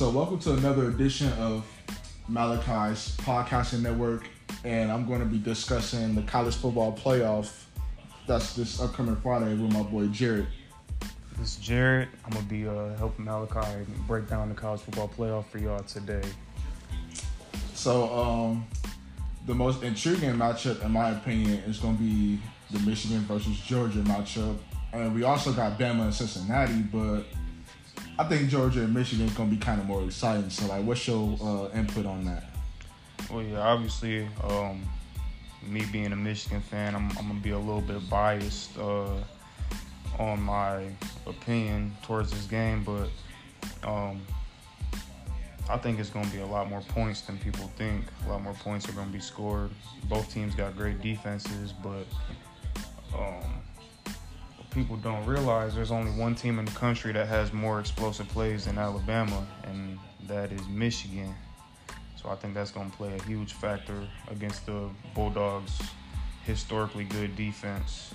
So, welcome to another edition of Malachi's podcasting network, and I'm going to be discussing the college football playoff. That's this upcoming Friday with my boy Jared. This is Jared. I'm gonna be uh, helping Malachi break down the college football playoff for y'all today. So, um, the most intriguing matchup, in my opinion, is going to be the Michigan versus Georgia matchup, and we also got Bama and Cincinnati, but I think Georgia and Michigan is to be kind of more exciting. So, like, what's your uh, input on that? Well, yeah, obviously, um, me being a Michigan fan, I'm, I'm gonna be a little bit biased uh, on my opinion towards this game, but um, I think it's gonna be a lot more points than people think. A lot more points are gonna be scored. Both teams got great defenses, but um, people don't realize there's only one team in the country that has more explosive plays than Alabama, and that is Michigan. So I think that's going to play a huge factor against the Bulldogs' historically good defense.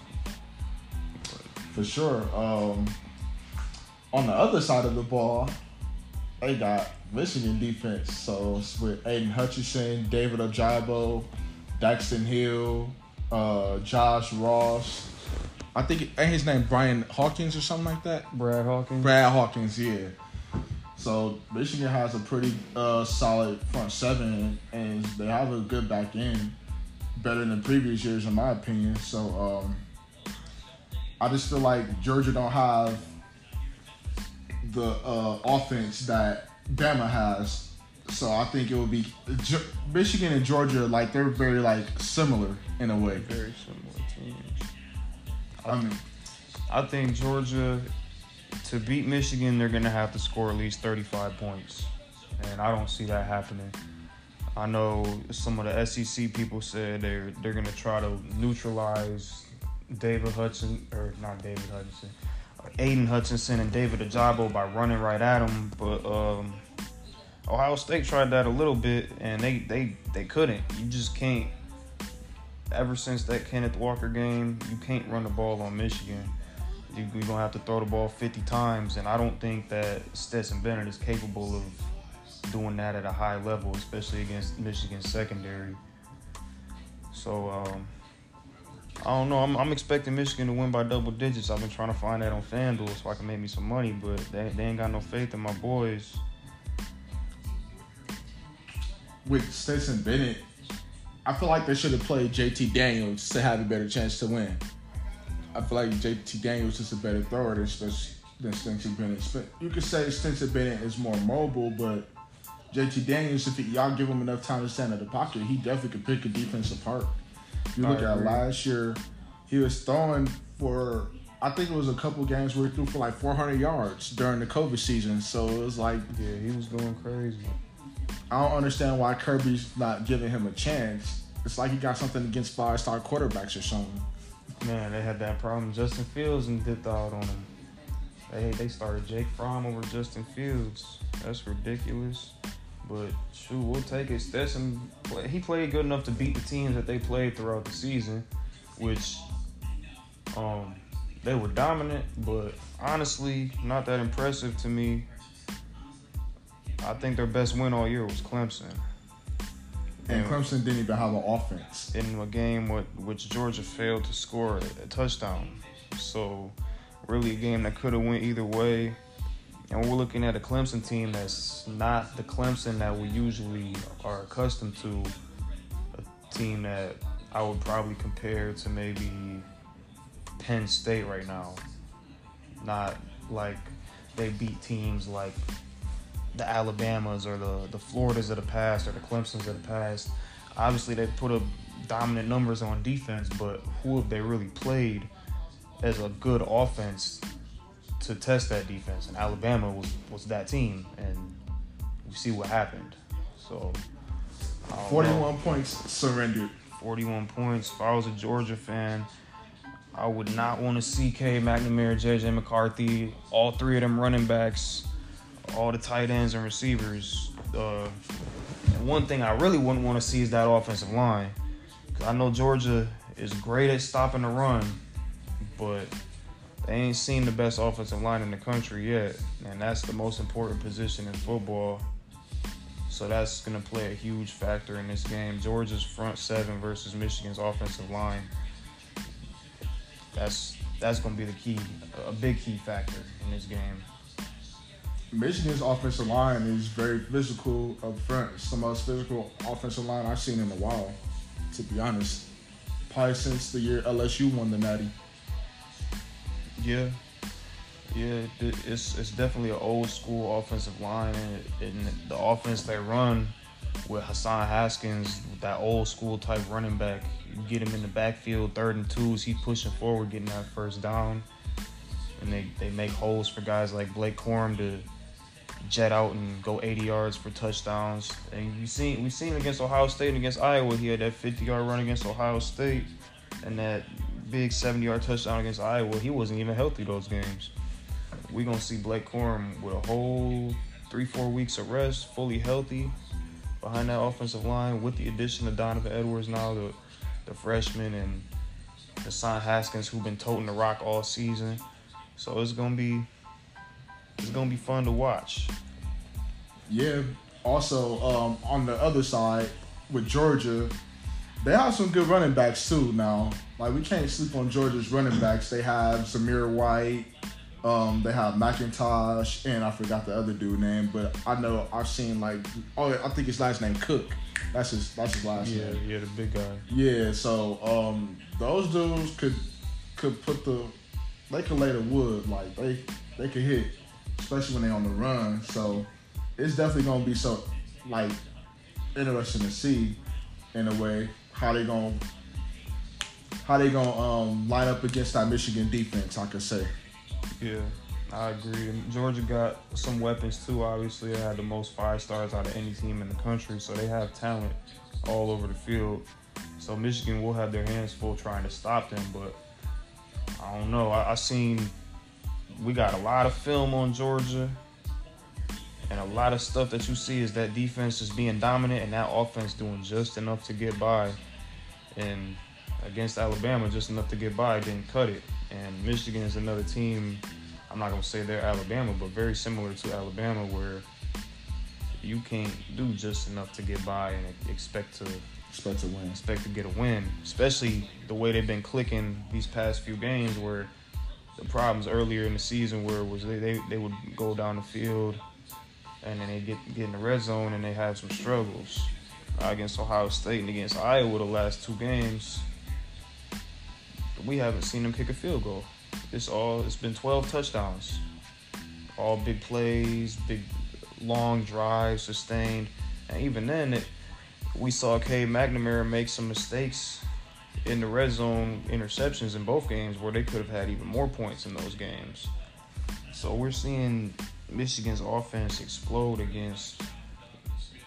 For sure. Um, on the other side of the ball, they got Michigan defense. So it's with Aidan Hutchinson, David Ojabo, Daxton Hill, uh, Josh Ross. I think ain't his name Brian Hawkins or something like that. Brad Hawkins. Brad Hawkins, yeah. So Michigan has a pretty uh, solid front seven, and they have a good back end, better than previous years, in my opinion. So um, I just feel like Georgia don't have the uh, offense that Bama has. So I think it would be Ge- Michigan and Georgia, like they're very like similar in a way. Very similar teams. I mean, I think Georgia, to beat Michigan, they're to have to score at least 35 points. And I don't see that happening. I know some of the SEC people said they're they're to try to neutralize David Hudson, or not David Hudson, Aidan Hutchinson and David Ojabo by running right at him. But um, Ohio State tried that a little bit, and they, they, they couldn't. You just can't. Ever since that Kenneth Walker game, you can't run the ball on Michigan. You, you're going to have to throw the ball 50 times, and I don't think that Stetson Bennett is capable of doing that at a high level, especially against Michigan's secondary. So, um, I don't know. I'm, I'm expecting Michigan to win by double digits. I've been trying to find that on FanDuel so I can make me some money, but they, they ain't got no faith in my boys. with Stetson Bennett, I feel like they should have played JT Daniels to have a better chance to win. I feel like JT Daniels is a better thrower than, than Stetson Bennett. Sp- You could say Stetson Bennett is more mobile, but JT Daniels, if y'all give him enough time to stand in the pocket, he definitely could pick a defense apart. You look at last year, he was throwing for I think it was a couple games where he threw for like 400 yards during the COVID season. So it was like Yeah, he was going crazy. I don't understand why Kirby's not giving him a chance. It's like he got something against five star quarterbacks or something. Man, they had that problem. Justin Fields and dipped out on him. They they started Jake Fromm over Justin Fields. That's ridiculous. But shoot, we'll take it. Stetson, he played good enough to beat the teams that they played throughout the season, which um they were dominant, but honestly, not that impressive to me. I think their best win all year was Clemson. And Yeah. Clemson didn't even have an offense. in a game with which Georgia failed to score a touchdown. So really a game that could have went either way. And we're looking at a Clemson team that's not the Clemson that we usually are accustomed to. A team that I would probably compare to maybe Penn State right now. Not like they beat teams like the Alabamas or the, the Floridas of the past or the Clemsons of the past. Obviously, they put up dominant numbers on defense, but who have they really played as a good offense to test that defense? And Alabama was, was that team, and you see what happened. So, I don't know. 41 points surrendered. 41 points. If I was a Georgia fan, I would not want to see Cade McNamara, JJ McCarthy, all three of them running backs, all the tight ends and receivers. Uh, one thing I really wouldn't want to see is that offensive line. Because I know Georgia is great at stopping the run, but they ain't seen the best offensive line in the country yet, and that's the most important position in football. So that's going to play a huge factor in this game. Georgia's front seven versus Michigan's offensive line. That's that's going to be the key, a big key factor in this game. Michigan's offensive line is very physical up front. It's the most physical offensive line I've seen in a while, to be honest. Probably since the year LSU won the Natty. Yeah, yeah, it's it's definitely an old school offensive line, and, and the offense they run with Hassan Haskins, that old school type running back. You get him in the backfield, third and twos, he's pushing forward, getting that first down, and they they make holes for guys like Blake Corum to jet out and go 80 yards for touchdowns. And you seen we seen against Ohio State and against Iowa. He had that 50 yard run against Ohio State, and that big 70 yard touchdown against Iowa. He wasn't even healthy those games we're gonna see Blake Corum with a whole three, four weeks of rest, fully healthy behind that offensive line with the addition of Donovan Edwards now, the the freshman and Hassan Haskins who've been toting the rock all season. So it's gonna be it's gonna be fun to watch. Yeah. Also, um, on the other side with Georgia, they have some good running backs too. Now, like we can't sleep on Georgia's running backs. They have Zamir White, um, they have McIntosh and I forgot the other dude name, but I know I've seen like oh I think his last name Cook. That's his that's his last yeah, name. Yeah, the big guy. Yeah, so um, those dudes could could put the they could lay the wood like they they could hit, especially when they're on the run. So it's definitely gonna be so like interesting to see in a way how they gonna how they gonna um, line up against that Michigan defense. I could say. Yeah, I agree. Georgia got some weapons too. Obviously, they had the most five stars out of any team in the country, so they have talent all over the field. So Michigan will have their hands full trying to stop them, but I don't know. I, I seen we got a lot of film on Georgia, and a lot of stuff that you see is that defense is being dominant and that offense doing just enough to get by. And against Alabama, just enough to get by, didn't cut it. And Michigan is another team. I'm not gonna say they're Alabama, but very similar to Alabama, where you can't do just enough to get by and expect to expect to win. Expect to get a win, especially the way they've been clicking these past few games, where the problems earlier in the season where it was they, they, they would go down the field and then they get get in the red zone and they have some struggles uh, against Ohio State and against Iowa the last two games we haven't seen them kick a field goal. It's all it's been 12 touchdowns. All big plays, big long drives, sustained. And even then it, we saw Cade McNamara make some mistakes in the red zone interceptions in both games where they could have had even more points in those games. So we're seeing Michigan's offense explode against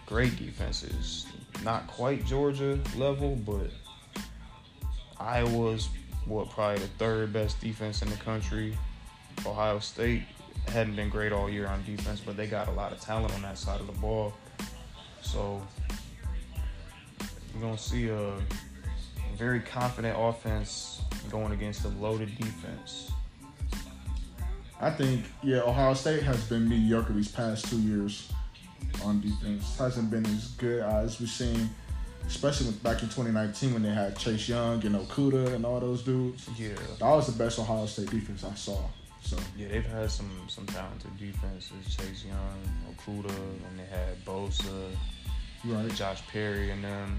great defenses. Not quite Georgia level, but Iowa's what probably the third best defense in the country. Ohio State hadn't been great all year on defense, but they got a lot of talent on that side of the ball. So we're gonna see a very confident offense going against a loaded defense. I think yeah, Ohio State has been mediocre these past two years on defense. Hasn't been as good as we've seen especially back in 2019 when they had Chase Young and Okudah and all those dudes. Yeah, that was the best Ohio State defense I saw. So yeah, they've had some some talented defenses. Chase Young, Okudah, and they had Bosa, right? Josh Perry, and then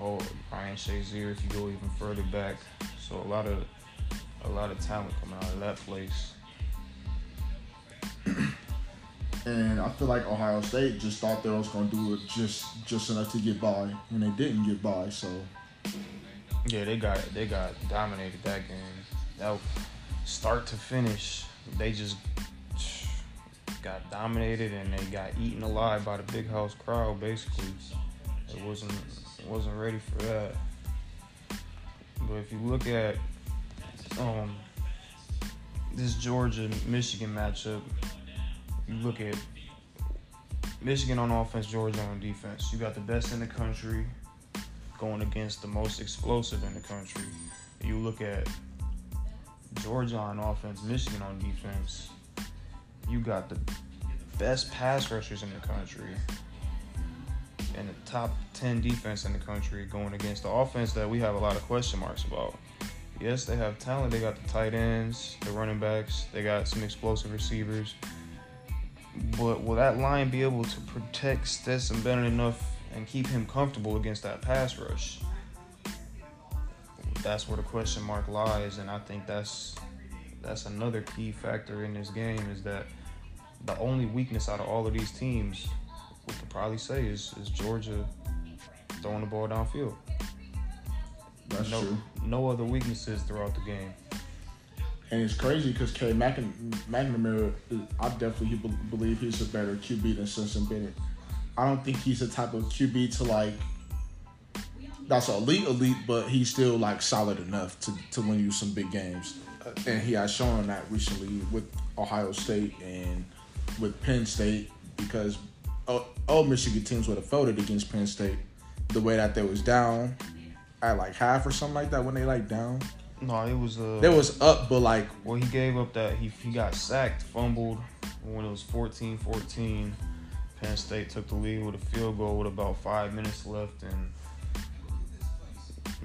oh Ryan Shazier. If you go even further back, so a lot of a lot of talent coming out of that place. and I feel like Ohio State just thought they was gonna do it just just enough to get by, and they didn't get by. So yeah, they got they got dominated that game. That start to finish, they just got dominated and they got eaten alive by the big house crowd. Basically, it wasn't wasn't ready for that. But if you look at um, this Georgia Michigan matchup, you look at Michigan on offense, Georgia on defense. You got the best in the country going against the most explosive in the country. You look at Georgia on offense, Michigan on defense. You got the best pass rushers in the country and the top 10 defense in the country going against the offense that we have a lot of question marks about. Yes, they have talent. They got the tight ends, the running backs, they got some explosive receivers. But will that line be able to protect Stetson Bennett enough and keep him comfortable against that pass rush? That's where the question mark lies, and I think that's that's another key factor in this game is that the only weakness out of all of these teams, we could probably say, is, is Georgia throwing the ball downfield. That's no, true. No other weaknesses throughout the game. And it's crazy because K. McIn- McNamara, I definitely believe he's a better QB than Simpson Bennett. I don't think he's the type of QB to like. That's elite, elite, but he's still like solid enough to, to win you some big games, and he has shown that recently with Ohio State and with Penn State because oh, all Michigan teams would have folded against Penn State the way that they was down at like half or something like that when they like down. No, it was uh They was up, but like well he gave up that he he got sacked, fumbled when it was 14-14. Penn State took the lead with a field goal with about five minutes left and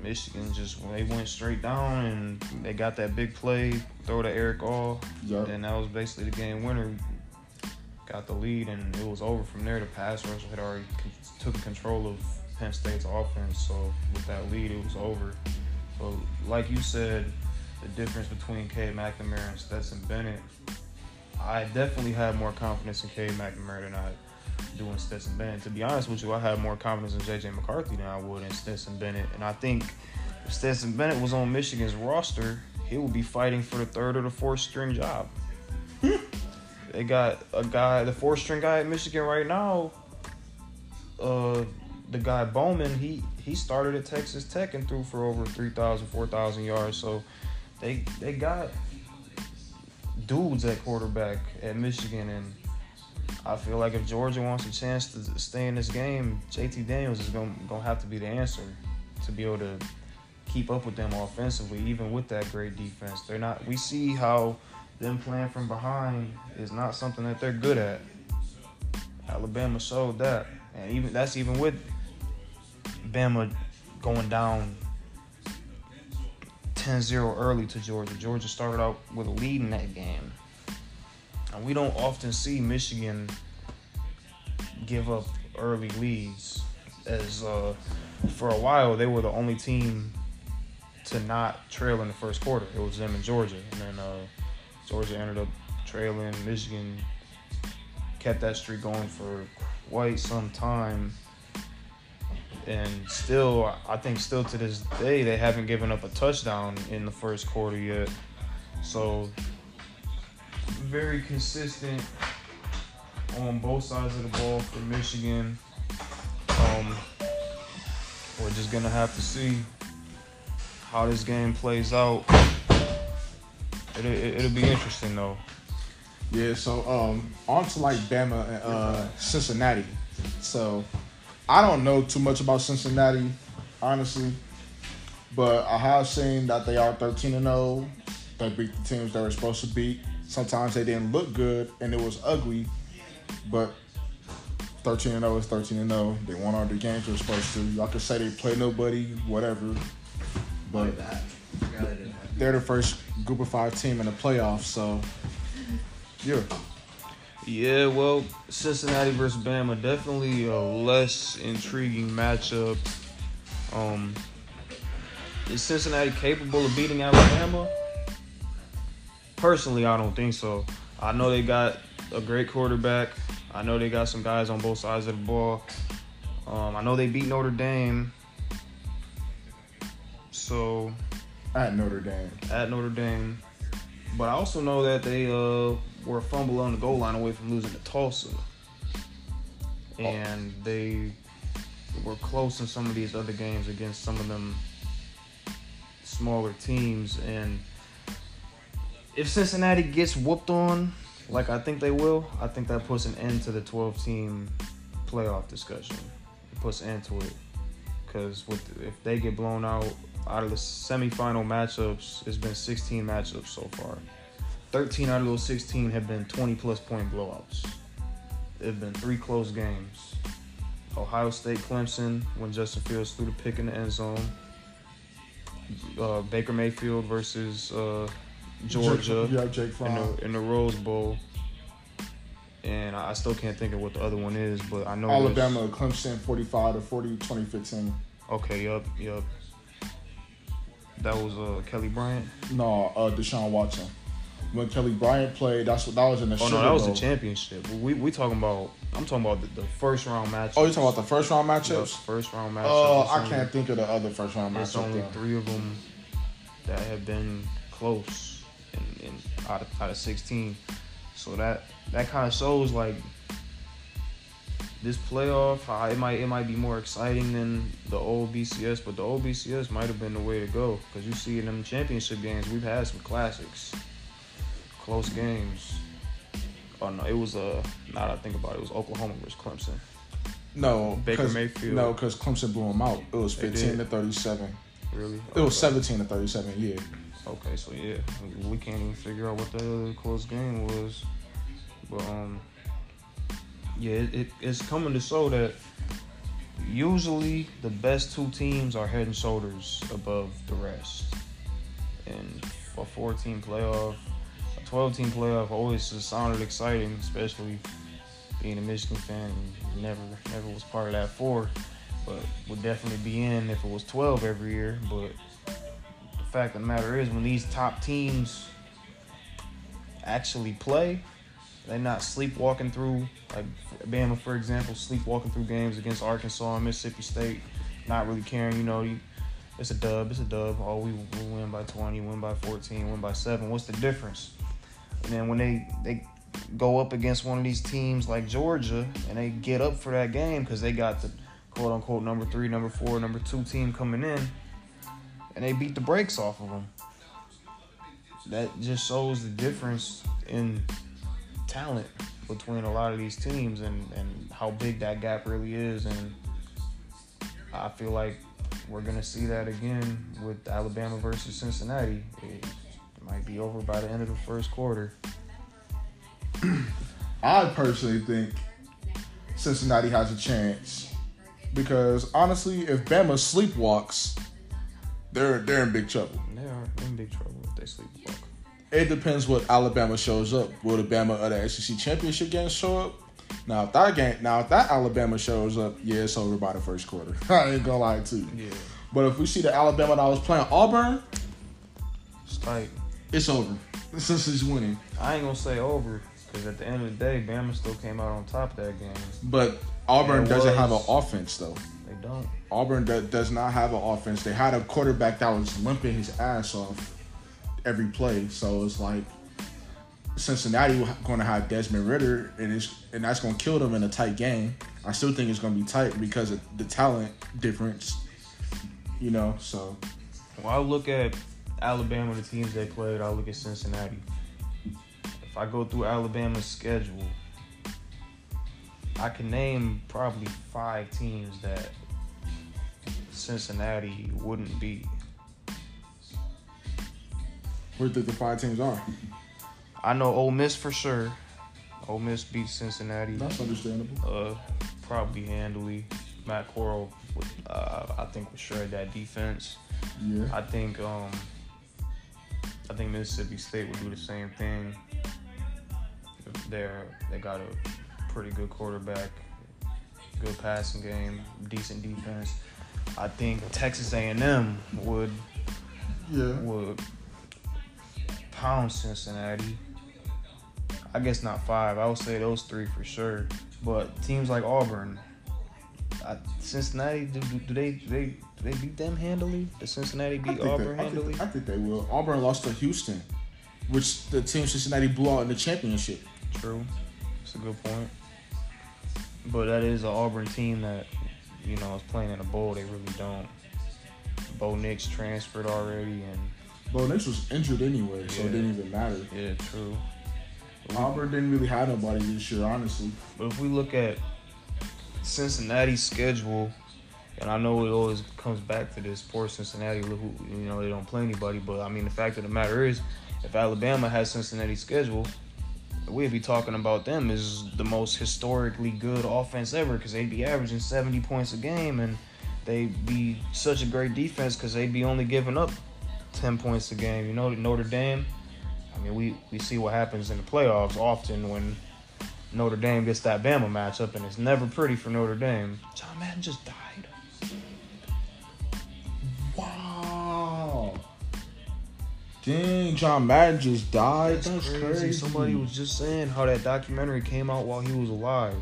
Michigan just they went straight down and they got that big play, throw to Erick All, Yup. and that was basically the game winner. Got the lead and it was over from there. The pass rush had already took control of Penn State's offense, so with that lead, it was over. So, like you said, the difference between Cade McNamara and Stetson Bennett, I definitely had more confidence in Cade McNamara than I do in Stetson Bennett. To be honest with you, I had more confidence in J.J. McCarthy than I would in Stetson Bennett. And I think if Stetson Bennett was on Michigan's roster, he would be fighting for the third or the fourth string job. They got a guy, the four string guy at Michigan right now. Uh, the guy Bowman, he he started at Texas Tech and threw for over 3,000, 4,000 yards. So they they got dudes at quarterback at Michigan, and I feel like if Georgia wants a chance to stay in this game, JT Daniels is gonna gonna have to be the answer to be able to keep up with them offensively, even with that great defense. They're not. We see how them playing from behind is not something that they're good at. Alabama showed that, and even that's even with Bama going down 10-0 early to Georgia. Georgia started out with a lead in that game. And we don't often see Michigan give up early leads. As uh, for a while, they were the only team to not trail in the first quarter. It was them and Georgia, and then uh, Georgia ended up trailing. Michigan kept that streak going for quite some time, and still, I think still to this day, they haven't given up a touchdown in the first quarter yet. So very consistent on both sides of the ball for Michigan. Um, we're just gonna have to see how this game plays out. It'll, it'll be interesting though. Yeah, so um, on to like Bama and uh, Cincinnati. So I don't know too much about Cincinnati, honestly, but I have seen that they are thirteen and zero. They beat the teams they were supposed to beat. Sometimes they didn't look good and it was ugly, but thirteen and zero is thirteen and zero. They won all the games they're supposed to. Y'all could say they play nobody, whatever, but They're the first group of five team in the playoffs. So yeah. Yeah, well, Cincinnati versus Bama definitely a less intriguing matchup. Um, is Cincinnati capable of beating Alabama? Personally, I don't think so. I know they got a great quarterback. I know they got some guys on both sides of the ball. Um, I know they beat Notre Dame. So At Notre Dame. at Notre Dame. But I also know that they uh, were a fumble on the goal line away from losing to Tulsa. And they were close in some of these other games against some of them smaller teams. And if Cincinnati gets whooped on, like I think they will, I think that puts an end to the 12 team playoff discussion. It puts an end to it. Because if they get blown out out of the semifinal matchups, it's been 16 matchups so far. 13 out of those 16 have been 20 plus point blowouts. There have been three close games. Ohio State, Clemson, when Justin Fields threw the pick in the end zone. Uh, Baker Mayfield versus uh, Georgia Yeah, Jake in the, in the Rose Bowl. And I still can't think of what the other one is, but I know there's- Alabama, Clemson, 45 to 40, 2015. Okay, yep, yep. That was uh, Kelly Bryant. No, uh, Deshaun Watson. When Kelly Bryant played, that's what that was in the Oh no, that was Bowl. the championship. We we talking about. I'm talking about the, the first round match. Oh, you talking about the first round matchups? first round matchups. Oh, It's I only- can't think of the other first round It's matchup. only though. three of them that have been close, in, in out of out of 16. So that that kind of shows like this playoff. uh, It might it might be more exciting than the old BCS, but the old BCS might have been the way to go because you see in them championship games we've had some classics, close games. Oh no, it was uh now that I think about it, it was Oklahoma versus Clemson. No, Baker Mayfield. No, because Clemson blew them out. It was 15 to 37. Really? It was 17 to 37. Yeah. Okay, so yeah, we- can't even figure out what the close game was, but um, yeah, it, it, it's coming to show that usually the best two teams are head and shoulders above the rest, and a four-team playoff, a twelve-team playoff always sounded exciting, especially being a Michigan fan. Never, never was part of that four, but would definitely be in if it was twelve every year, but fact of the matter is when these top teams actually play, they're not sleepwalking through like Bama, for example, sleepwalking through games against Arkansas and Mississippi State, not really caring. You know, it's a dub, it's a dub. Oh, we, win by 20, win by 14, win by seven. What's the difference? And then when they they go up against one of these teams like Georgia and they get up for that game because they got the quote unquote number three, number four, number two team coming in and they beat the brakes off of them. That just shows the difference in talent between a lot of these teams and, and how big that gap really is. And I feel like we're going to see that again with Alabama versus Cincinnati. It might be over by the end of the first quarter. I personally think Cincinnati has a chance because honestly, if Bama sleepwalks, they're they're in big trouble. They are in big trouble if they sleepwalk. It depends what Alabama shows up. Will the Bama of the SEC championship game show up? Now if that game, now if that Alabama shows up, yeah, it's over by the first quarter. I ain't gonna lie to you. Yeah. But if we see the Alabama that was playing Auburn, It's tight. it's over. Since he's winning. I ain't to say over because at the end of the day, Bama still came out on top of that game. But Auburn doesn't have an offense though. They don't. Auburn do, does not have an offense. They had a quarterback that was limping his ass off every play. So it's like Cincinnati going to have Desmond Ridder, and it's and that's going to kill them in a tight game. I still think it's going to be tight because of the talent difference. You know, so When I look at Alabama, the teams they played, I look at Cincinnati. If I go through Alabama's schedule, I can name probably five teams that Cincinnati wouldn't beat. where do the five teams are? I know Ole Miss for sure. Ole Miss beat Cincinnati. That's understandable. uh, probably handily. Matt Corral, would, uh, I think, would shred that defense. Yeah. I think, um, I think Mississippi State would do the same thing. They're they got a pretty good quarterback, good passing game, decent defense. I think Texas A&M would Yeah. would pound Cincinnati. I guess not five. I would say those three for sure. But teams like Auburn, I, Cincinnati, do, do, do they do they do they beat them handily? Does Cincinnati beat Auburn they, I, handily? think, I think they will. Auburn lost to Houston, which the team Cincinnati blew out in the championship. True, that's a good point. But that is an Auburn team that you know is playing in a bowl. They really don't. Bo Nix transferred already, and Bo Nix was injured anyway, so it didn't even matter. yeah, true. Auburn didn't really have nobody this year, honestly. But if we look at Cincinnati's schedule, And I know it always comes back to this poor Cincinnati, who you know they don't play anybody. But I mean, the fact of the matter is, if Alabama has Cincinnati's schedule, we'd be talking about them as the most historically good offense ever because they'd be averaging 70 points a game and they'd be such a great defense because they'd be only giving up 10 points a game. You know, Notre Dame, I mean, we, we see what happens in the playoffs often when Notre Dame gets that Bama matchup, and it's never pretty for Notre Dame. John Madden just died. Dang, John Madden just died. That's, That's, crazy. crazy. Somebody was just saying how that documentary came out while he was alive,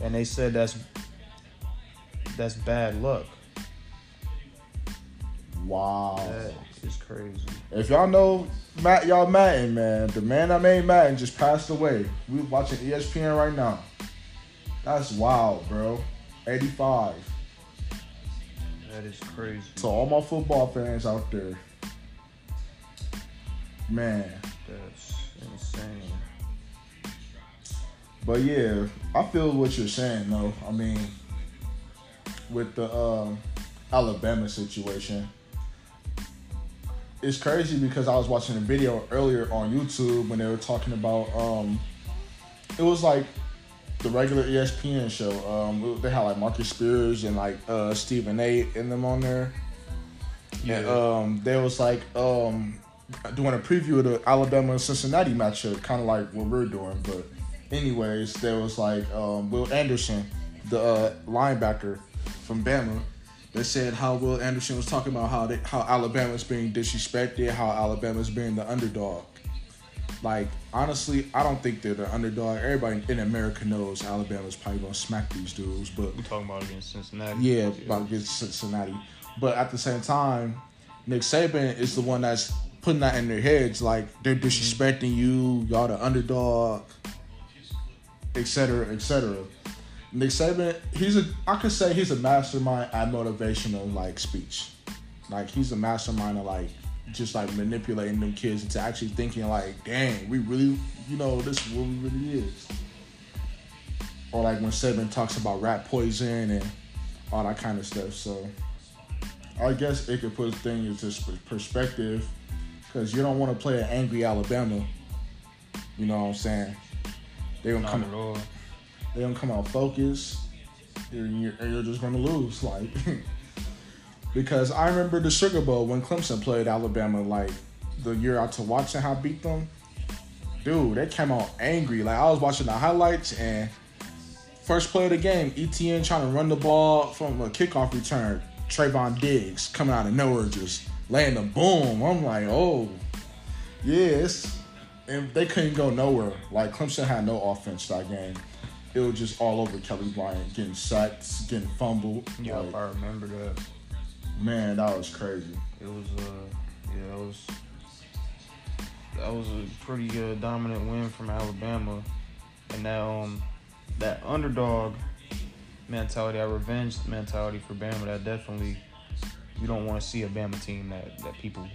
and they said that's that's bad luck. Wow. That is crazy. If y'all know Matt, y'all Madden, man, the man that made Madden just passed away. We watching ESPN right now. That's wild, bro. 85. That is crazy. To all my football fans out there. Man. That's insane. But yeah, I feel what you're saying though. I mean, with the um, Alabama situation, it's crazy because I was watching a video earlier on YouTube when they were talking about um, it was like the regular ESPN show. Um, they had like Marcus Spears and like uh, Stephen A. in them on there. And um, they was like um, doing a preview of the Alabama and Cincinnati matchup, kind of like what we're doing. But anyways, there was like um, Will Anderson, the uh, linebacker from Bama. They said how Will Anderson was talking about how they, how Alabama's being disrespected, how Alabama's being the underdog. Like honestly, I don't think they're the underdog. Everybody in America knows Alabama's probably gonna smack these dudes, but We talking about against Cincinnati. yeah, about against Cincinnati. But at the same time, Nick Saban is the one that's putting that in their heads, like they're mm-hmm. disrespecting you, y'all the underdog, etc., etc. Nick Saban, he's a, I could say he's a mastermind at motivational like speech, like he's a mastermind of like just like manipulating them kids into actually thinking like, dang, we really, you know, this is what we really is. Or like when Saban talks about rat poison and all that kind of stuff. So I guess it could put things into perspective because you don't want to play an angry Alabama. You know what I'm saying? They don't come. at. They don't come out focused. And you're, you're just gonna lose, like. because I remember the Sugar Bowl when Clemson played Alabama, like the year out to watch and how beat them. Dude, they came out angry. Like I was watching the highlights and first play of the game, Etienne trying to run the ball from a kickoff return. Trevon Diggs coming out of nowhere, just laying the boom. I'm like, oh, yes. And they couldn't go nowhere. Like Clemson had no offense that game. It was just all over Kelly Bryant, getting sacked, getting fumbled. Yeah, Like, I remember that. man, that was crazy. It was uh yeah, it was that was a pretty uh, dominant win from Alabama, and that um that underdog mentality, that revenge mentality for Bama, that definitely you don't want to see a Bama team that that people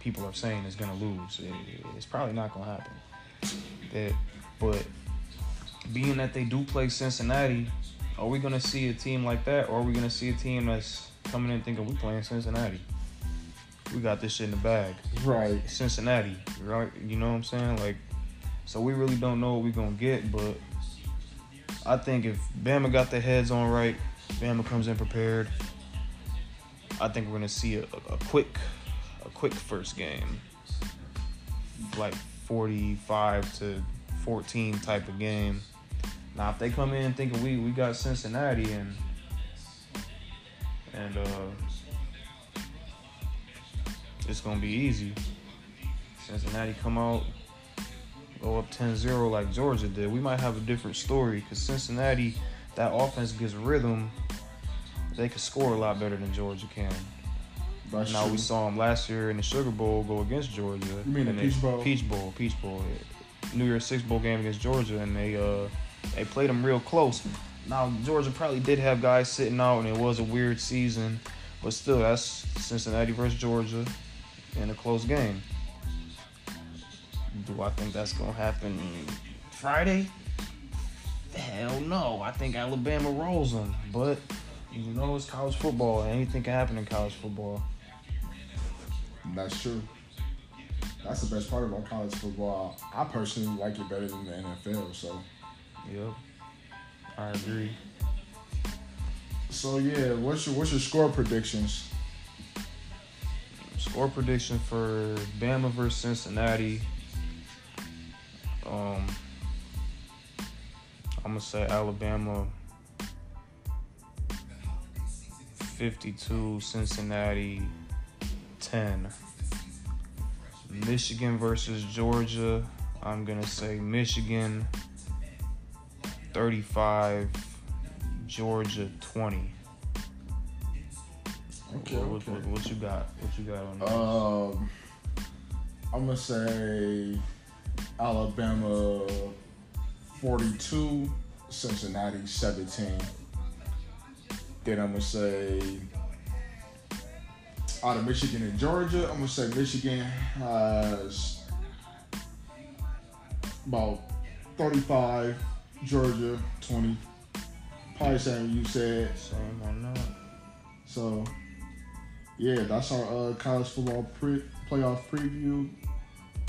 people are saying is gonna lose. It, it's probably not gonna happen. That, but being that they do play Cincinnati, are we gonna see a team like that, or are we gonna see a team that's coming in thinking we playing Cincinnati? We got this shit in the bag. Right. Cincinnati, right? You know what I'm saying? Like, so we really don't know what we're gonna get, but I think if Bama got their heads on right, Bama comes in prepared. I think we're gonna see a, a quick, a quick first game, like 45 to 14 type of game. Now, if they come in thinking we we got Cincinnati and and uh, it's gonna be easy. Cincinnati come out, go up 10-0 like Georgia did. We might have a different story because Cincinnati, that offense gets rhythm. They could score a lot better than Georgia can. That's Now true. we saw them last year in the Sugar Bowl go against Georgia. You mean the Peach Bowl? Peach Bowl, Peach Bowl. New Year's Six Bowl game against Georgia, and they uh they played them real close. Now Georgia probably did have guys sitting out, and it was a weird season, but still, that's Cincinnati versus Georgia in a close game. Do I think that's gonna happen Friday? Hell no. I think Alabama rolls them, but You know it's college football. Anything can happen in college football. That's true. That's the best part about college football. I personally like it better than the NFL. So, Yep. I agree. so yeah. What's your what's your score predictions? Score prediction for Bama versus Cincinnati. Um, I'm gonna say Alabama 52, Cincinnati 10. Michigan versus Georgia. I'm gonna say Michigan 35, Georgia 20. Okay, what, what- okay. what- what you got? What you got on that? Um, I'm gonna say Alabama 42, Cincinnati 17. Then I'm gonna say out of Michigan and Georgia, I'm gonna say Michigan has about 35, Georgia 20. Probably same you said. That. So, yeah, that's our uh, college football pre- playoff preview,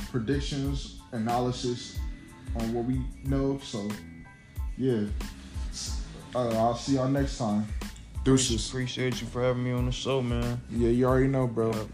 predictions, analysis on what we know. So, yeah, uh, I'll see y'all next time. Deuces. Appreciate you for having me on the show, man. Yeah, you already know, bro. Yep.